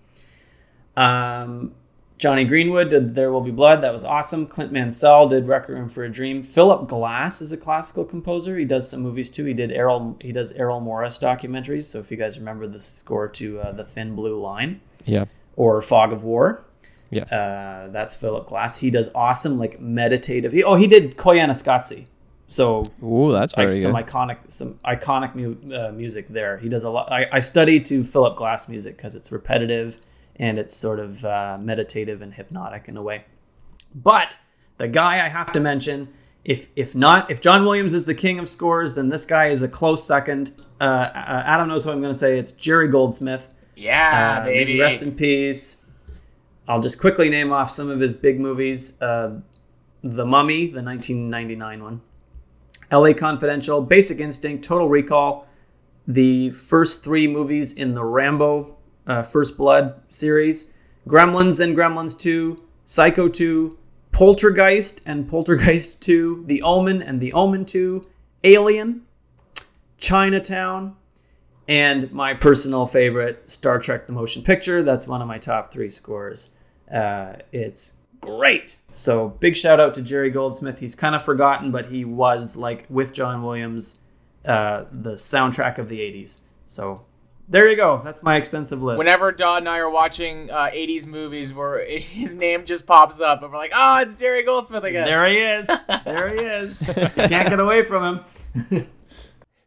C: Um, Jonny Greenwood did There Will Be Blood. That was awesome. Clint Mansell did Record Requiem for a Dream. Philip Glass is a classical composer. He does some movies too. He did Errol. He does Errol Morris documentaries. So if you guys remember the score to uh, The Thin Blue Line,
B: Yeah.
C: or Fog of War.
B: Yes.
C: Uh, that's Philip Glass. He does awesome like meditative. He, oh, he did Koyaanisqatsi. So
B: Ooh, that's very
C: like some
B: good.
C: iconic some iconic mu- uh, music there. He does a lot. I, I study to Philip Glass music because it's repetitive and it's sort of uh, meditative and hypnotic in a way. But the guy I have to mention, if if not, if John Williams is the king of scores, then this guy is a close second. Uh, uh, Adam knows what I'm going to say. It's Jerry Goldsmith.
D: Yeah,
C: Uh, may
D: baby.
C: Rest in peace. I'll just quickly name off some of his big movies: uh, The Mummy, the 1999 one, L.A. Confidential, Basic Instinct, Total Recall, the first three movies in the Rambo uh, First Blood series, Gremlins and Gremlins 2, Psycho 2, Poltergeist and Poltergeist 2, The Omen and The Omen 2, Alien, Chinatown, and my personal favorite, Star Trek the Motion Picture. That's one of my top three scores. Uh, it's great. So big shout out to Jerry Goldsmith. He's kind of forgotten, but he was like with John Williams, uh, the soundtrack of the 80s. So there you go. That's my extensive list.
D: Whenever Dodd and I are watching uh, 80s movies where his name just pops up and we're like, oh, it's Jerry Goldsmith again.
C: there he is. There he is. You can't get away from him.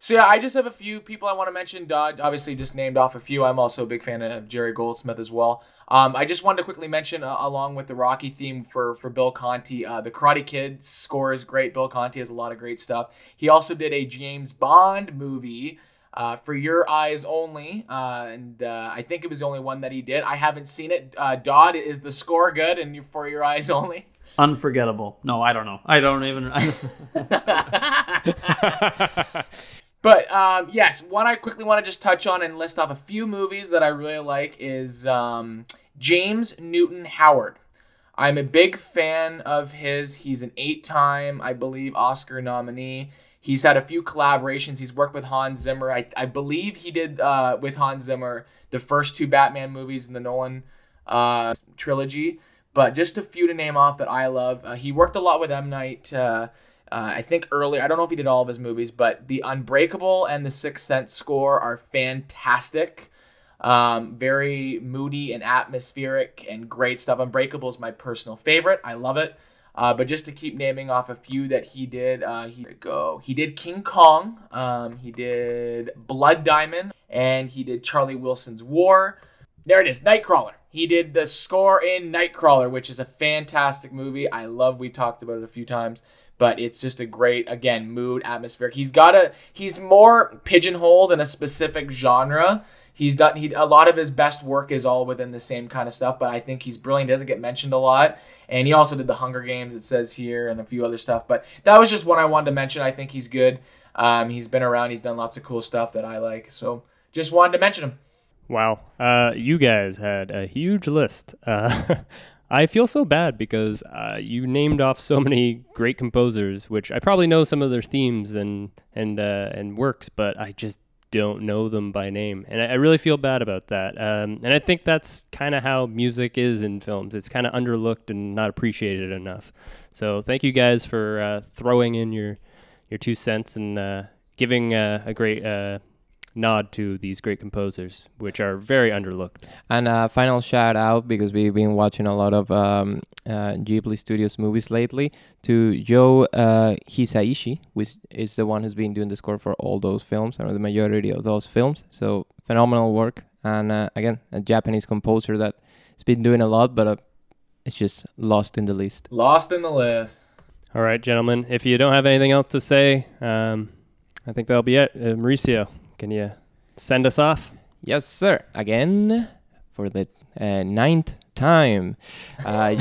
D: So yeah, I just have a few people I want to mention. Dodd obviously just named off a few. I'm also a big fan of Jerry Goldsmith as well. Um, I just wanted to quickly mention, uh, along with the Rocky theme for for Bill Conti, uh, the Karate Kid score is great. Bill Conti has a lot of great stuff. He also did a James Bond movie. Uh, for your eyes only, uh, and uh, I think it was the only one that he did. I haven't seen it. Uh, Dodd, is the score good? And for your eyes only.
C: Unforgettable. No, I don't know. I don't even. I,
D: But um, yes, one I quickly want to just touch on and list off a few movies that I really like is um, James Newton Howard. I'm a big fan of his. He's an eight time, I believe, Oscar nominee. He's had a few collaborations. He's worked with Hans Zimmer. I, I believe he did uh, with Hans Zimmer the first two Batman movies in the Nolan uh, trilogy. But just a few to name off that I love. Uh, he worked a lot with M. Night. Uh, uh, I think early, I don't know if he did all of his movies, but The Unbreakable and The Sixth Sense score are fantastic. Um, very moody and atmospheric and great stuff. Unbreakable is my personal favorite. I love it. Uh, but just to keep naming off a few that he did, uh, he go. He did King Kong. Um, he did Blood Diamond, and he did Charlie Wilson's War. There it is, Nightcrawler. He did the score in Nightcrawler, which is a fantastic movie. I love. We talked about it a few times, but it's just a great, again, mood, atmospheric. He's got a. He's more pigeonholed in a specific genre. He's done. He a lot of his best work is all within the same kind of stuff, but I think he's brilliant. Doesn't get mentioned a lot, and he also did the Hunger Games. It says here and a few other stuff, but that was just one I wanted to mention. I think he's good. Um, he's been around. He's done lots of cool stuff that I like. So just wanted to mention him.
A: Wow. Uh, you guys had a huge list. Uh, I feel so bad because uh, you named off so many great composers, which I probably know some of their themes and and uh, and works, but I just don't know them by name, and I, I really feel bad about that. Um, and I think that's kind of how music is in films. It's kind of underlooked and not appreciated enough. So thank you guys for uh, throwing in your your two cents and uh, giving uh, a great uh, nod to these great composers, which are very underlooked.
B: And uh, final shout out because we've been watching a lot of um, uh, Ghibli Studios movies lately to Joe uh, Hisaishi, which is the one who's been doing the score for all those films or the majority of those films. So phenomenal work, and uh, again, a Japanese composer that's been doing a lot, but uh, it's just lost in the list.
D: Lost in the list.
A: All right, gentlemen, if you don't have anything else to say, um, I think that'll be it. Uh, Mauricio, can you send us off?
B: Yes, sir. Again, for the uh, ninth time. Uh,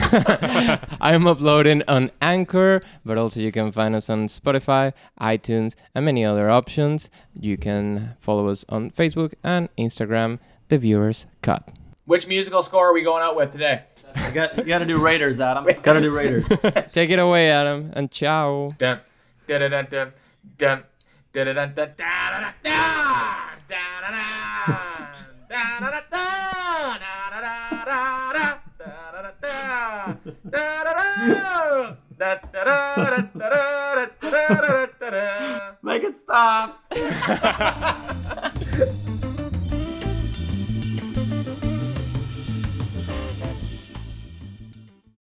B: I'm uploading on Anchor, but also you can find us on Spotify, iTunes, and many other options. You can follow us on Facebook and Instagram, The Viewers Cut.
D: Which musical score are we going out with today?
C: you got you got to do Raiders, Adam. Got to do Raiders.
B: Take it away, Adam, and ciao.
D: Dun, dun, dun, dun, dun,
C: Make it stop.